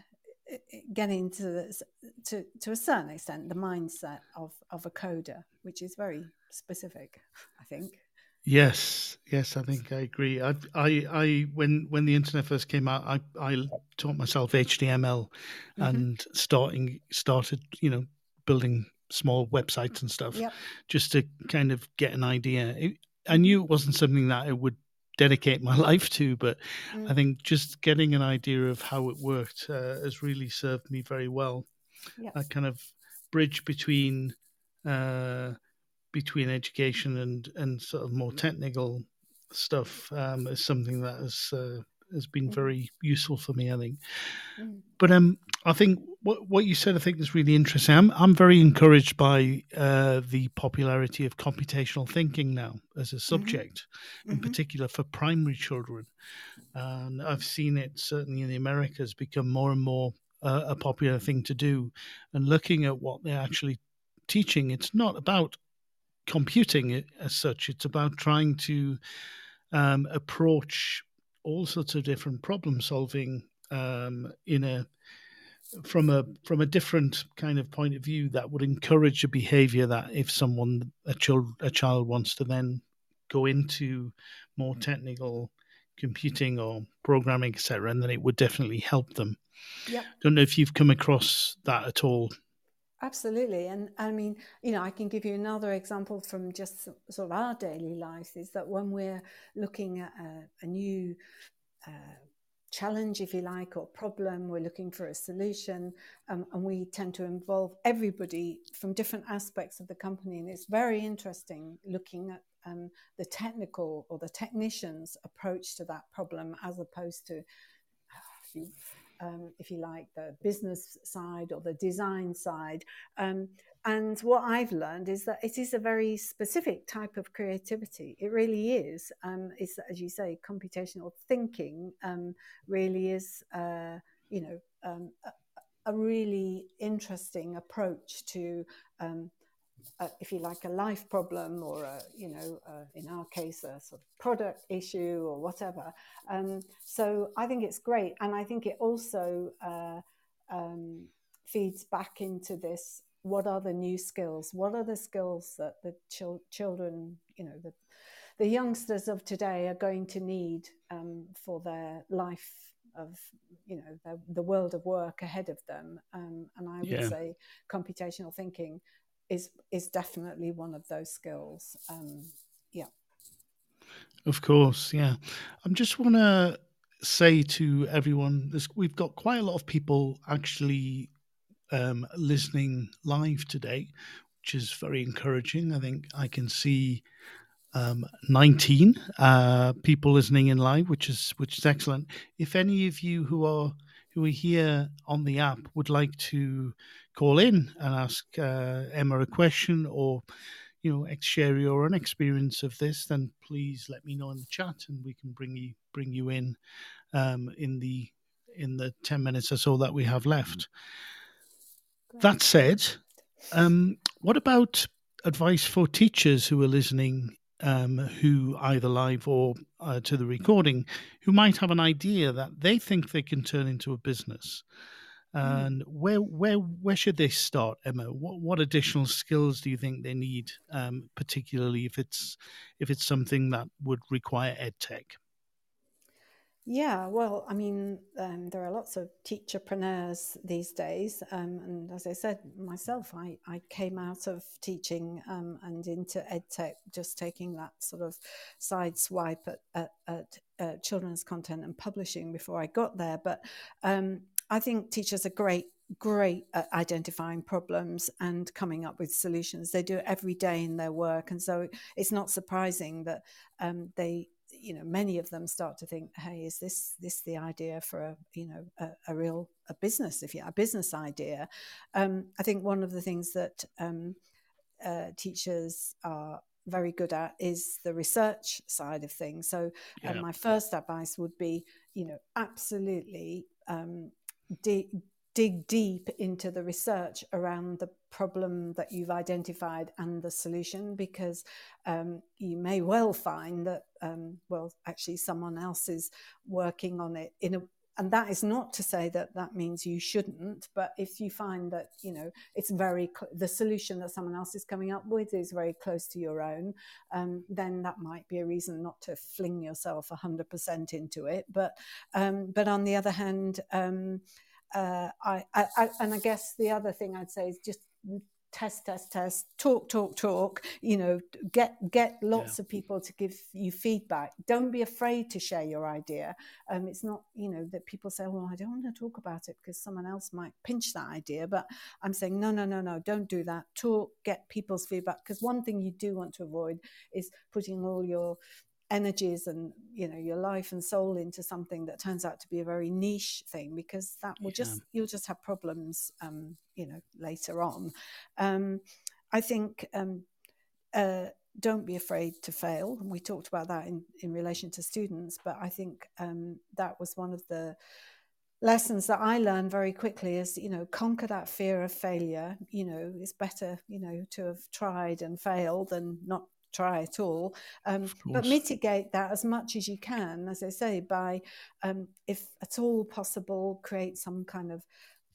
getting into the, to to a certain extent the mindset of of a coder which is very specific i think yes yes i think i agree i i, I when when the internet first came out i i taught myself html mm-hmm. and starting started you know building small websites and stuff, yep. just to kind of get an idea. It, I knew it wasn't something that I would dedicate my life to, but mm. I think just getting an idea of how it worked uh, has really served me very well. Yes. That kind of bridge between uh, between education and and sort of more technical stuff um, is something that has uh, has been mm. very useful for me. I think, mm. but um, I think what what you said, I think, is really interesting. I'm I'm very encouraged by uh, the popularity of computational thinking now as a mm-hmm. subject, mm-hmm. in mm-hmm. particular for primary children. And I've seen it certainly in the Americas become more and more uh, a popular thing to do. And looking at what they're actually teaching, it's not about computing as such. It's about trying to um, approach all sorts of different problem solving um, in a from a from a different kind of point of view that would encourage a behavior that if someone a child a child wants to then go into more technical computing or programming etc and then it would definitely help them. Yeah don't know if you've come across that at all absolutely and i mean you know i can give you another example from just sort of our daily lives is that when we're looking at a, a new uh, challenge, if you like, or problem. We're looking for a solution, um, and we tend to involve everybody from different aspects of the company. And it's very interesting looking at um, the technical or the technician's approach to that problem as opposed to. Um, if you like, the business side or the design side. Um, and what I've learned is that it is a very specific type of creativity. It really is. Um, it's, as you say, computational thinking um, really is, uh, you know, um, a, a, really interesting approach to um, uh, if you like, a life problem or, a, you know, uh, in our case, a sort of product issue or whatever. Um, so I think it's great. And I think it also uh, um, feeds back into this what are the new skills? What are the skills that the chil- children, you know, the, the youngsters of today are going to need um, for their life of you know the, the, world of work ahead of them um, and i would yeah. say computational thinking is is definitely one of those skills. Um, yeah. Of course, yeah. I just want to say to everyone, this, we've got quite a lot of people actually um, listening live today, which is very encouraging. I think I can see um, 19 uh, people listening in live, which is which is excellent. If any of you who are who are here on the app would like to call in and ask uh, Emma a question or you know share your own experience of this, then please let me know in the chat and we can bring you bring you in um, in the in the ten minutes or so that we have left. Great. That said, um, what about advice for teachers who are listening, um, who either live or uh, to the recording, who might have an idea that they think they can turn into a business? Mm. And where where where should they start, Emma? What what additional skills do you think they need, um, particularly if it's if it's something that would require ed tech? Yeah, well, I mean, um, there are lots of teacherpreneurs these days. Um, and as I said myself, I, I came out of teaching um, and into edtech, just taking that sort of side swipe at, at, at uh, children's content and publishing before I got there. But um, I think teachers are great great at identifying problems and coming up with solutions. They do it every day in their work, and so it's not surprising that um, they, you know, many of them start to think, "Hey, is this this the idea for a you know a, a real a business? If you a business idea?" Um, I think one of the things that um, uh, teachers are very good at is the research side of things. So, yeah. my first advice would be, you know, absolutely um, dig, deep into the research around the problem that you've identified and the solution because um, you may well find that um, well actually someone else is working on it in a and that is not to say that that means you shouldn't but if you find that you know it's very cl- the solution that someone else is coming up with is very close to your own um, then that might be a reason not to fling yourself 100% into it. But um, but on the other hand um, uh, I, I, and I guess the other thing I'd say is just test test test talk talk talk you know get get lots yeah. of people to give you feedback. Don't be afraid to share your idea. Um it's not you know that people say well i don't want to talk about it because someone else might pinch that idea but i'm saying no no no no don't do that. Talk get people's feedback because one thing you do want to avoid is putting all your energies and you know your life and soul into something that turns out to be a very niche thing because that will yeah. just you'll just have problems um, you know later on. Um, i think um, uh, don't be afraid to fail. And we talked about that in, in relation to students but i think um, that was one of the lessons that i learned very quickly is you know conquer that fear of failure. You know it's better you know to have tried and failed than not try at all. Um, but mitigate that as much as you can, as I say, by, um, if at all possible, create some kind of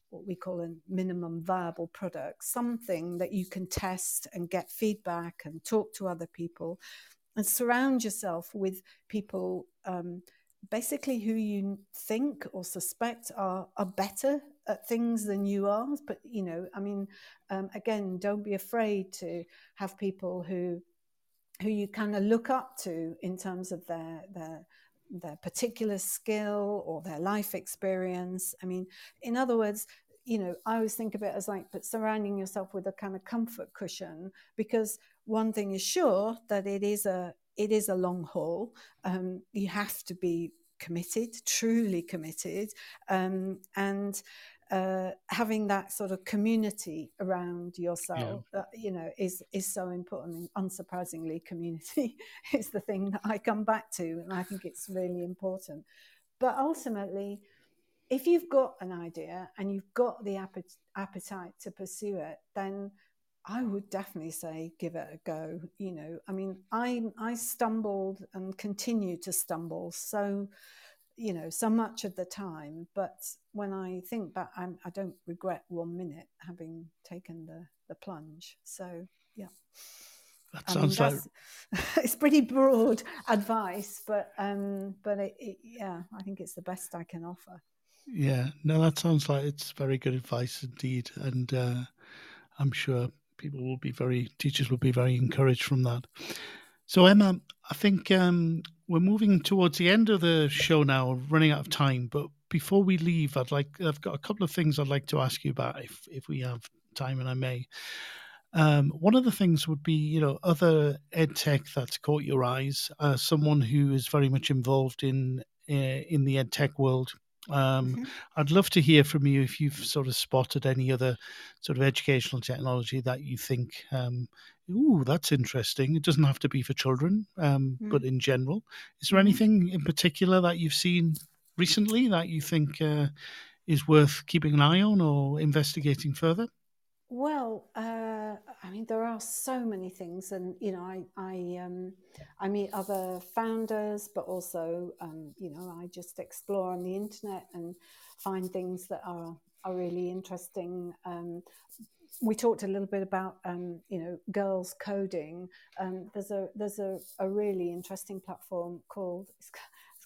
what we call a minimum viable product, something that you can test and get feedback and talk to other people and surround yourself with people. Um, basically who you think or suspect are are better at things than you are but you know i mean um, again don't be afraid to have people who who you kind of look up to in terms of their their their particular skill or their life experience. I mean, in other words, you know, I always think of it as like, but surrounding yourself with a kind of comfort cushion, because one thing is sure that it is a it is a long haul. Um, you have to be committed, truly committed, um, and uh, having that sort of community around yourself, yeah. uh, you know, is is so important. unsurprisingly, community is the thing that I come back to, and I think it's really important. But ultimately, if you've got an idea and you've got the appetite to pursue it, then I would definitely say give it a go. You know, I mean, I I stumbled and continue to stumble so you know, so much of the time. But when I think back, I'm, I do not regret one minute having taken the, the plunge. So, yeah. That sounds I mean, like it's pretty broad advice, but um, but it, it, yeah, I think it's the best I can offer. Yeah, no, that sounds like it's very good advice indeed, and uh, I'm sure people will be very teachers will be very encouraged from that. So Emma, I think um, we're moving towards the end of the show now, running out of time. But before we leave, I'd like I've got a couple of things I'd like to ask you about, if if we have time, and I may. Um, one of the things would be, you know, other ed tech that's caught your eyes. Uh, someone who is very much involved in uh, in the ed tech world. Um, mm-hmm. I'd love to hear from you if you've sort of spotted any other sort of educational technology that you think um, ooh, that's interesting. It doesn't have to be for children, um, mm. but in general. Is there mm-hmm. anything in particular that you've seen recently that you think uh, is worth keeping an eye on or investigating further? Well, uh, I mean, there are so many things, and you know, I I, um, I meet other founders, but also, um, you know, I just explore on the internet and find things that are are really interesting. Um, we talked a little bit about, um, you know, girls coding. Um, there's a there's a, a really interesting platform called it's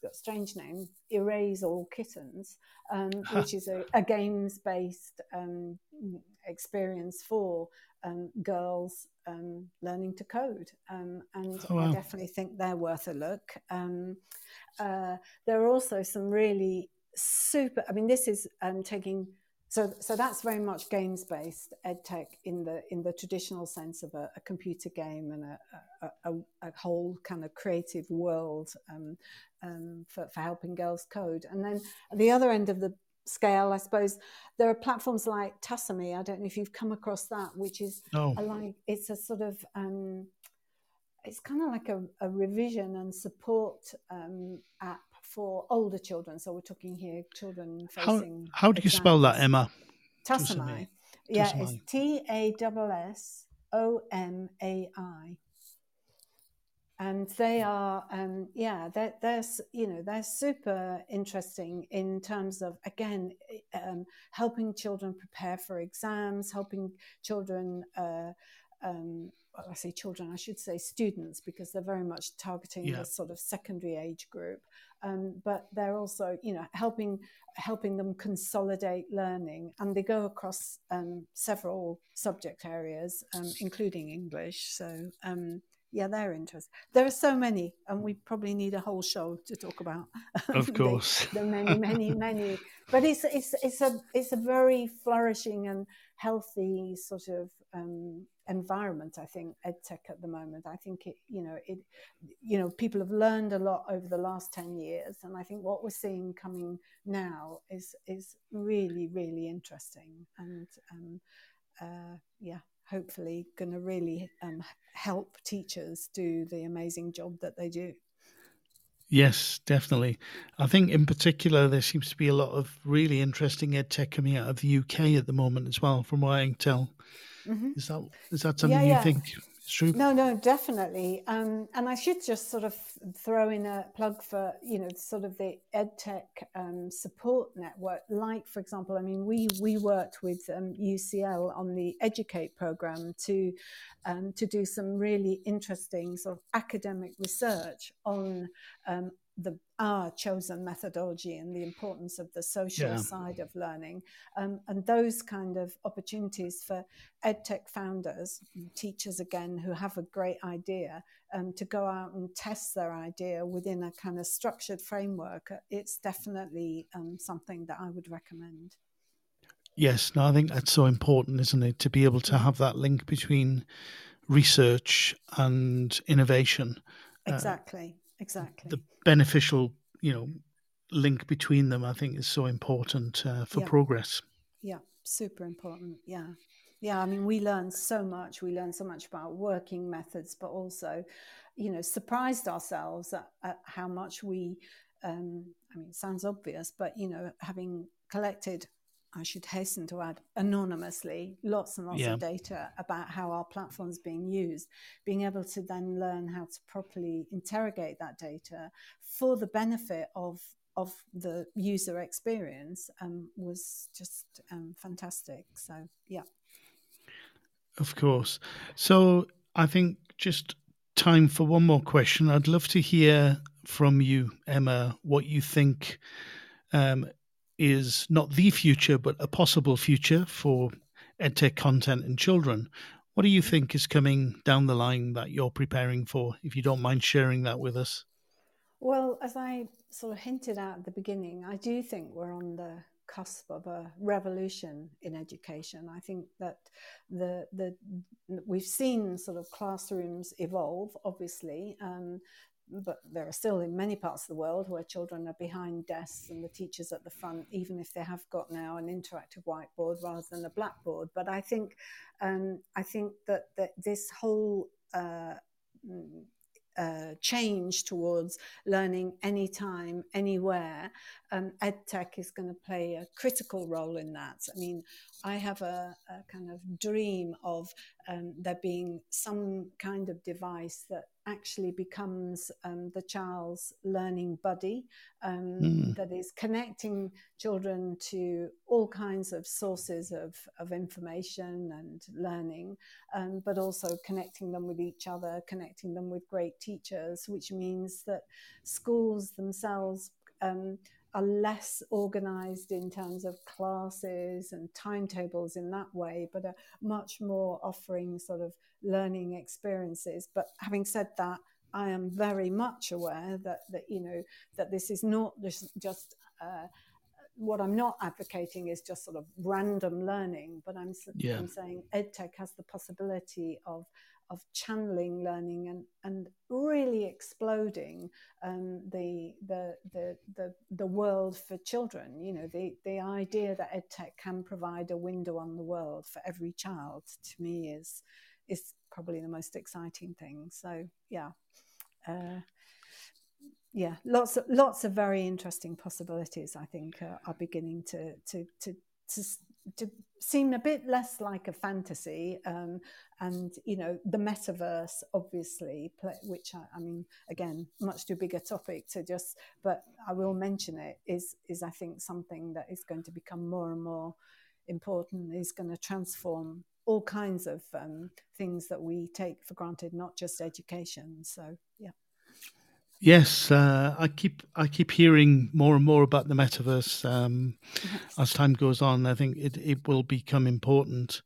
got a strange name, Erase All Kittens, um, which is a, a games based um, experience for um, girls um, learning to code. Um, and oh, wow. I definitely think they're worth a look. Um, uh, there are also some really super, I mean, this is taking so, so that's very much games based ed tech in the in the traditional sense of a, a computer game and a, a, a, whole kind of creative world um, um, for, for helping girls code. And then at the other end of the scale, I suppose there are platforms like Tassomai. I don't know if you've come across that, which is oh. like it's a sort of um, it's kind of like a, a revision and support um, app for older children. So we're talking here children facing. How, how do you spell that, Emma? Tassomai. Yeah, it's T A S S O M A I. And they are, um, yeah, they're, they're, you know, they're super interesting in terms of, again, um, helping children prepare for exams, helping children uh, um, I say children, I should say students, because they're very much targeting yeah. the sort of secondary age group. Um, but they're also, you know, helping helping them consolidate learning, and they go across um, several subject areas, um, including English. So. Um, yeah, they're interesting. There are so many, and we probably need a whole show to talk about. Of course, the, the many, many, many. But it's it's it's a it's a very flourishing and healthy sort of um, environment. I think edtech at the moment. I think it, you know, it, you know, people have learned a lot over the last ten years, and I think what we're seeing coming now is is really really interesting, and um, uh, yeah, hopefully going to really um, help teachers do the amazing job that they do. Yes, definitely. I think in particular there seems to be a lot of really interesting ed tech coming out of the UK at the moment as well, from what I can tell. Mm-hmm. Is that is that something yeah, yeah. you think is true? No, no, definitely. Um, and I should just sort of throw in a plug for you know sort of the EdTech um, support network. Like for example, I mean we we worked with um, UCL on the Educate program to um, to do some really interesting sort of academic research on um, the our chosen methodology and the importance of the social yeah. side of learning um, and those kind of opportunities for edtech founders teachers again who have a great idea um, to go out and test their idea within a kind of structured framework it's definitely um, something that i would recommend. Yes no i think that's so important isn't it? To be able to have that link between research and innovation exactly. uh, exactly. the beneficial you know link between them i think is so important uh, for yeah. progress. Yeah super important. Yeah. Yeah i mean we learn so much. We learn so much about working methods but also you know surprised ourselves at, at how much we um, i mean it sounds obvious but you know having collected I should hasten to add, anonymously, lots and lots yeah. of data about how our platform's being used, being able to then learn how to properly interrogate that data for the benefit of of the user experience um, was just um, fantastic. So, yeah. Of course. So, I think just time for one more question. I'd love to hear from you, Emma, what you think um, is not the future, but a possible future for edtech content and children. What do you think is coming down the line that you're preparing for, if you don't mind sharing that with us? Well, as I sort of hinted at at the beginning, I do think we're on the cusp of a revolution in education. I think that the the we've seen sort of classrooms evolve, obviously. Um, but there are still in many parts of the world where children are behind desks and the teachers at the front, even if they have got now an interactive whiteboard rather than a blackboard. But I think um, I think that, that this whole uh, uh, change towards learning anytime, anywhere, um, EdTech is going to play a critical role in that. I mean, I have a, a kind of dream of um, there being some kind of device that actually becomes um, the child's learning buddy mm. that is connecting children to all kinds of sources of, of information and learning, um, but also connecting them with each other, connecting them with great teachers, which means that schools themselves. Are less organized in terms of classes and timetables in that way, but are much more offering sort of learning experiences. But having said that, I am very much aware that, that you know that this is not just, just uh, what I'm not advocating is just sort of random learning, but I'm, yeah. I'm saying EdTech has the possibility of of channeling learning and, and really exploding um, the, the, the, the, the world for children. You know, the, the idea that EdTech can provide a window on the world for every child to me is, is probably the most exciting thing. So, yeah. Uh, yeah, lots of lots of very interesting possibilities. I think uh, are beginning to to to to to seem a bit less like a fantasy um, and you know the metaverse obviously which I, I, mean again much too big a topic to just but i will mention it is is i think something that is going to become more and more important is going to transform all kinds of um, things that we take for granted not just education. So yeah Yes, uh, I keep I keep hearing more and more about the metaverse um, yes. as time goes on. I think it, it will become important,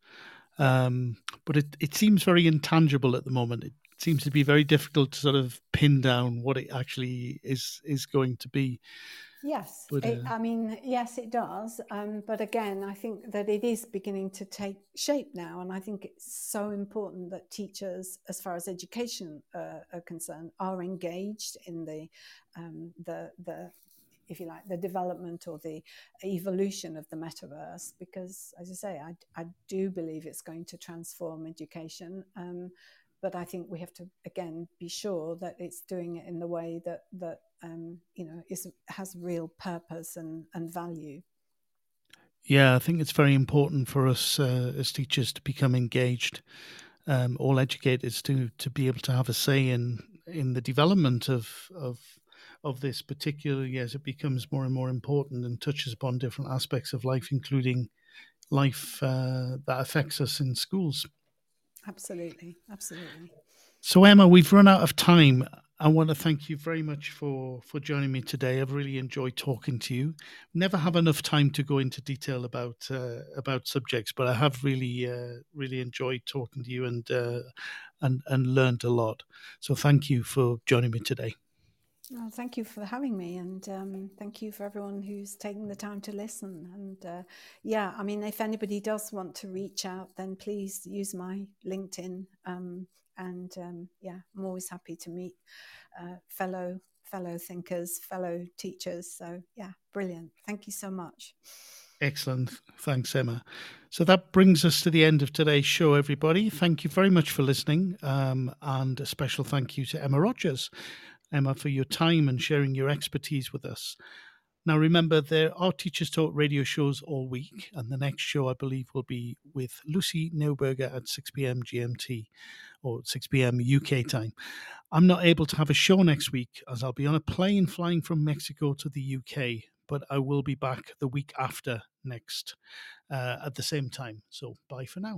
um, but it, it seems very intangible at the moment. It seems to be very difficult to sort of pin down what it actually is is going to be. Yes, but, uh, it, I mean, yes, it does. Um, but again, I think that it is beginning to take shape now, and I think it's so important that teachers, as far as education uh, are concerned, are engaged in the um, the the if you like, the development or the evolution of the metaverse, because, as I say, I, I do believe it's going to transform education. Um, but I think we have to again be sure that it's doing it in the way that that um, you know is has real purpose and and value. Yeah, I think it's very important for us uh, as teachers to become engaged, um, all educators to to be able to have a say in in the development of of of this, particularly as it becomes more and more important and touches upon different aspects of life, including life uh, that affects us in schools. Absolutely, absolutely. So Emma, we've run out of time. I want to thank you very much for for joining me today. I've really enjoyed talking to you. Never have enough time to go into detail about uh, about subjects, but I have really uh, really enjoyed talking to you and uh, and and learned a lot. So thank you for joining me today. Well, thank you for having me, and um, thank you for everyone who's taking the time to listen. And uh, yeah, I mean, if anybody does want to reach out, then please use my LinkedIn. Um, and um, yeah, I'm always happy to meet uh, fellow fellow thinkers, fellow teachers. So yeah, brilliant. Thank you so much. Excellent. Thanks, Emma. So that brings us to the end of today's show, everybody. Thank you very much for listening. Um, and a special thank you to Emma Rogers Emma, for your time and sharing your expertise with us. Now, remember, there are Teachers Talk radio shows all week, and the next show, I believe, will be with Lucy Neuberger at 6 p.m. GMT or 6 p.m. UK time. I'm not able to have a show next week as I'll be on a plane flying from Mexico to the UK, but I will be back the week after next uh, at the same time. So, bye for now.